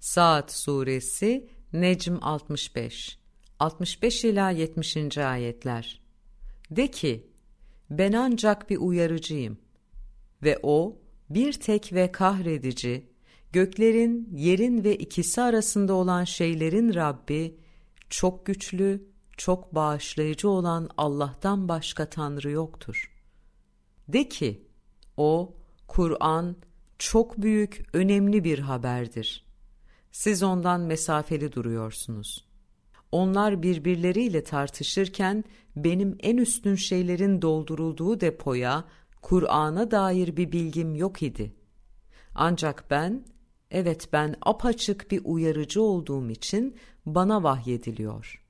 Saat Suresi Necm 65 65 ila 70. ayetler. De ki: Ben ancak bir uyarıcıyım ve o bir tek ve kahredici, göklerin, yerin ve ikisi arasında olan şeylerin Rabbi, çok güçlü, çok bağışlayıcı olan Allah'tan başka Tanrı yoktur. De ki, o, Kur'an, çok büyük, önemli bir haberdir. Siz ondan mesafeli duruyorsunuz. Onlar birbirleriyle tartışırken, benim en üstün şeylerin doldurulduğu depoya, Kur'an'a dair bir bilgim yok idi. Ancak ben, evet ben apaçık bir uyarıcı olduğum için bana vahyediliyor.